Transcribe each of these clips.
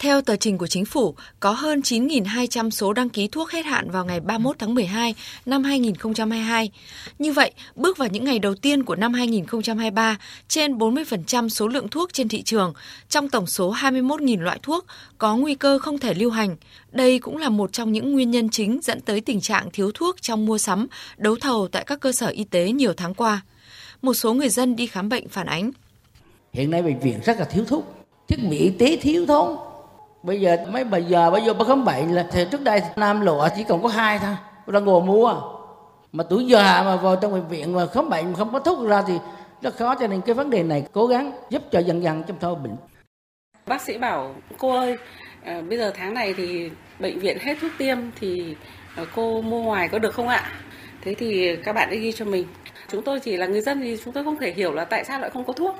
Theo tờ trình của chính phủ, có hơn 9.200 số đăng ký thuốc hết hạn vào ngày 31 tháng 12 năm 2022. Như vậy, bước vào những ngày đầu tiên của năm 2023, trên 40% số lượng thuốc trên thị trường, trong tổng số 21.000 loại thuốc, có nguy cơ không thể lưu hành. Đây cũng là một trong những nguyên nhân chính dẫn tới tình trạng thiếu thuốc trong mua sắm, đấu thầu tại các cơ sở y tế nhiều tháng qua. Một số người dân đi khám bệnh phản ánh. Hiện nay bệnh viện rất là thiếu thuốc, thiết bị y tế thiếu thốn, bây giờ mấy bà giờ bây giờ bà khám bệnh là thì trước đây nam lụa chỉ còn có hai thôi đang ngồi mua mà tuổi già mà vào trong bệnh viện mà khám bệnh mà không có thuốc ra thì rất khó cho nên cái vấn đề này cố gắng giúp cho dần dần trong thôi bệnh bác sĩ bảo cô ơi à, bây giờ tháng này thì bệnh viện hết thuốc tiêm thì à, cô mua ngoài có được không ạ? Thế thì các bạn ấy ghi cho mình. Chúng tôi chỉ là người dân thì chúng tôi không thể hiểu là tại sao lại không có thuốc.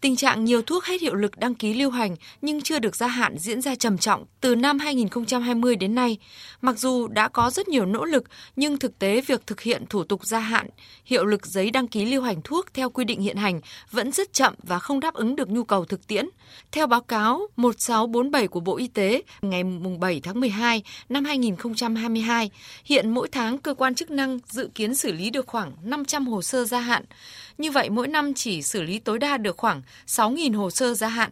Tình trạng nhiều thuốc hết hiệu lực đăng ký lưu hành nhưng chưa được gia hạn diễn ra trầm trọng từ năm 2020 đến nay. Mặc dù đã có rất nhiều nỗ lực, nhưng thực tế việc thực hiện thủ tục gia hạn, hiệu lực giấy đăng ký lưu hành thuốc theo quy định hiện hành vẫn rất chậm và không đáp ứng được nhu cầu thực tiễn. Theo báo cáo 1647 của Bộ Y tế ngày 7 tháng 12 năm 2022, hiện mỗi tháng cơ quan chức năng dự kiến xử lý được khoảng 500 hồ sơ gia hạn. Như vậy mỗi năm chỉ xử lý tối đa được khoảng 6.000 hồ sơ gia hạn.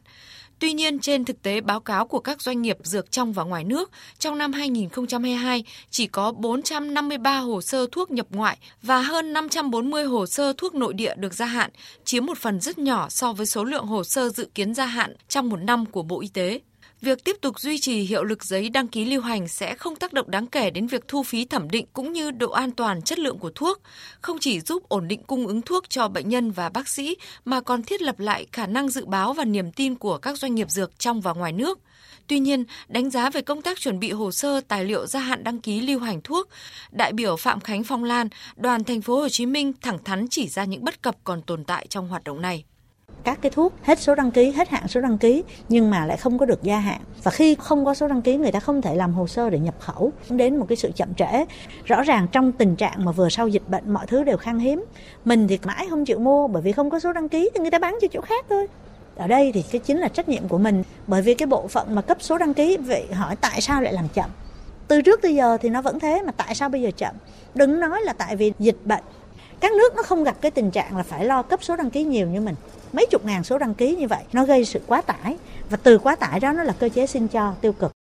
Tuy nhiên, trên thực tế báo cáo của các doanh nghiệp dược trong và ngoài nước, trong năm 2022 chỉ có 453 hồ sơ thuốc nhập ngoại và hơn 540 hồ sơ thuốc nội địa được gia hạn, chiếm một phần rất nhỏ so với số lượng hồ sơ dự kiến gia hạn trong một năm của Bộ Y tế. Việc tiếp tục duy trì hiệu lực giấy đăng ký lưu hành sẽ không tác động đáng kể đến việc thu phí thẩm định cũng như độ an toàn chất lượng của thuốc, không chỉ giúp ổn định cung ứng thuốc cho bệnh nhân và bác sĩ mà còn thiết lập lại khả năng dự báo và niềm tin của các doanh nghiệp dược trong và ngoài nước. Tuy nhiên, đánh giá về công tác chuẩn bị hồ sơ tài liệu gia hạn đăng ký lưu hành thuốc, đại biểu Phạm Khánh Phong Lan, đoàn thành phố Hồ Chí Minh thẳng thắn chỉ ra những bất cập còn tồn tại trong hoạt động này các cái thuốc hết số đăng ký, hết hạn số đăng ký nhưng mà lại không có được gia hạn. Và khi không có số đăng ký người ta không thể làm hồ sơ để nhập khẩu đến một cái sự chậm trễ. Rõ ràng trong tình trạng mà vừa sau dịch bệnh mọi thứ đều khan hiếm, mình thì mãi không chịu mua bởi vì không có số đăng ký thì người ta bán cho chỗ khác thôi. Ở đây thì cái chính là trách nhiệm của mình bởi vì cái bộ phận mà cấp số đăng ký vậy hỏi tại sao lại làm chậm. Từ trước tới giờ thì nó vẫn thế mà tại sao bây giờ chậm? Đừng nói là tại vì dịch bệnh các nước nó không gặp cái tình trạng là phải lo cấp số đăng ký nhiều như mình. Mấy chục ngàn số đăng ký như vậy nó gây sự quá tải. Và từ quá tải đó nó là cơ chế xin cho tiêu cực.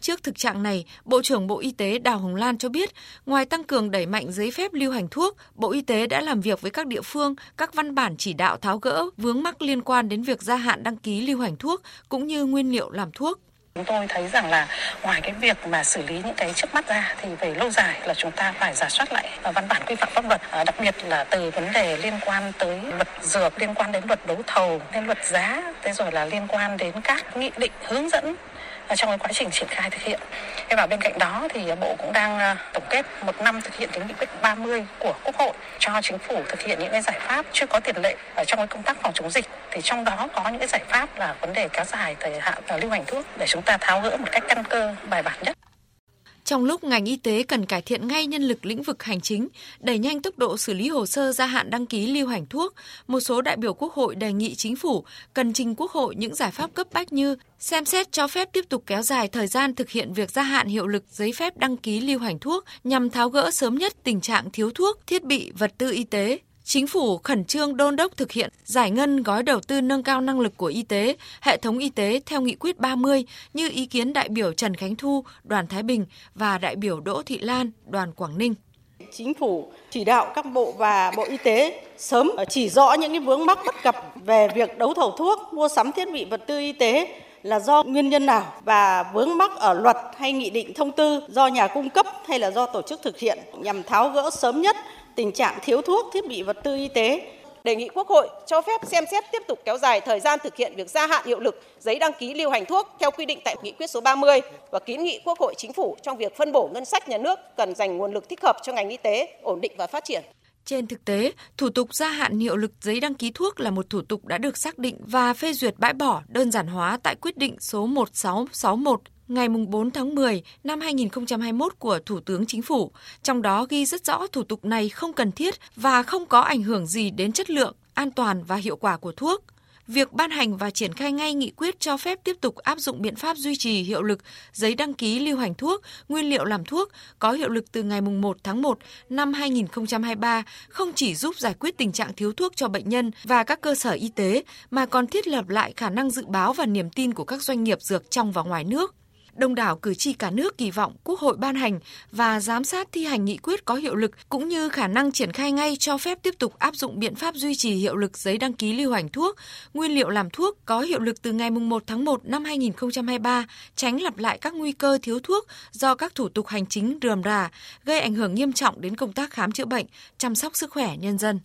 Trước thực trạng này, Bộ trưởng Bộ Y tế Đào Hồng Lan cho biết, ngoài tăng cường đẩy mạnh giấy phép lưu hành thuốc, Bộ Y tế đã làm việc với các địa phương, các văn bản chỉ đạo tháo gỡ vướng mắc liên quan đến việc gia hạn đăng ký lưu hành thuốc cũng như nguyên liệu làm thuốc. Chúng tôi thấy rằng là ngoài cái việc mà xử lý những cái trước mắt ra thì về lâu dài là chúng ta phải giả soát lại văn bản quy phạm pháp luật, à, đặc biệt là từ vấn đề liên quan tới luật dược, liên quan đến luật đấu thầu, đến luật giá, thế rồi là liên quan đến các nghị định hướng dẫn à, trong cái quá trình triển khai thực hiện. Thế và bên cạnh đó thì Bộ cũng đang à, tổng kết một năm thực hiện cái nghị quyết 30 của Quốc hội cho chính phủ thực hiện những cái giải pháp chưa có tiền lệ ở trong cái công tác phòng chống dịch. Thì trong đó có những cái giải pháp là vấn đề kéo dài thời hạn à, lưu hành thuốc để chúng ta tháo gỡ một cách căn cơ bài bản nhất. Trong lúc ngành y tế cần cải thiện ngay nhân lực lĩnh vực hành chính, đẩy nhanh tốc độ xử lý hồ sơ gia hạn đăng ký lưu hành thuốc, một số đại biểu Quốc hội đề nghị chính phủ cần trình Quốc hội những giải pháp cấp bách như xem xét cho phép tiếp tục kéo dài thời gian thực hiện việc gia hạn hiệu lực giấy phép đăng ký lưu hành thuốc nhằm tháo gỡ sớm nhất tình trạng thiếu thuốc, thiết bị, vật tư y tế, Chính phủ khẩn trương đôn đốc thực hiện giải ngân gói đầu tư nâng cao năng lực của y tế, hệ thống y tế theo nghị quyết 30 như ý kiến đại biểu Trần Khánh Thu, đoàn Thái Bình và đại biểu Đỗ Thị Lan, đoàn Quảng Ninh. Chính phủ chỉ đạo các bộ và Bộ Y tế sớm chỉ rõ những cái vướng mắc bất cập về việc đấu thầu thuốc, mua sắm thiết bị vật tư y tế là do nguyên nhân nào và vướng mắc ở luật hay nghị định thông tư do nhà cung cấp hay là do tổ chức thực hiện nhằm tháo gỡ sớm nhất tình trạng thiếu thuốc, thiết bị vật tư y tế. Đề nghị Quốc hội cho phép xem xét tiếp tục kéo dài thời gian thực hiện việc gia hạn hiệu lực giấy đăng ký lưu hành thuốc theo quy định tại nghị quyết số 30 và kiến nghị Quốc hội chính phủ trong việc phân bổ ngân sách nhà nước cần dành nguồn lực thích hợp cho ngành y tế ổn định và phát triển. Trên thực tế, thủ tục gia hạn hiệu lực giấy đăng ký thuốc là một thủ tục đã được xác định và phê duyệt bãi bỏ đơn giản hóa tại quyết định số 1661 ngày 4 tháng 10 năm 2021 của Thủ tướng Chính phủ, trong đó ghi rất rõ thủ tục này không cần thiết và không có ảnh hưởng gì đến chất lượng, an toàn và hiệu quả của thuốc. Việc ban hành và triển khai ngay nghị quyết cho phép tiếp tục áp dụng biện pháp duy trì hiệu lực giấy đăng ký lưu hành thuốc, nguyên liệu làm thuốc có hiệu lực từ ngày 1 tháng 1 năm 2023 không chỉ giúp giải quyết tình trạng thiếu thuốc cho bệnh nhân và các cơ sở y tế mà còn thiết lập lại khả năng dự báo và niềm tin của các doanh nghiệp dược trong và ngoài nước đông đảo cử tri cả nước kỳ vọng Quốc hội ban hành và giám sát thi hành nghị quyết có hiệu lực cũng như khả năng triển khai ngay cho phép tiếp tục áp dụng biện pháp duy trì hiệu lực giấy đăng ký lưu hành thuốc, nguyên liệu làm thuốc có hiệu lực từ ngày 1 tháng 1 năm 2023, tránh lặp lại các nguy cơ thiếu thuốc do các thủ tục hành chính rườm rà, gây ảnh hưởng nghiêm trọng đến công tác khám chữa bệnh, chăm sóc sức khỏe nhân dân.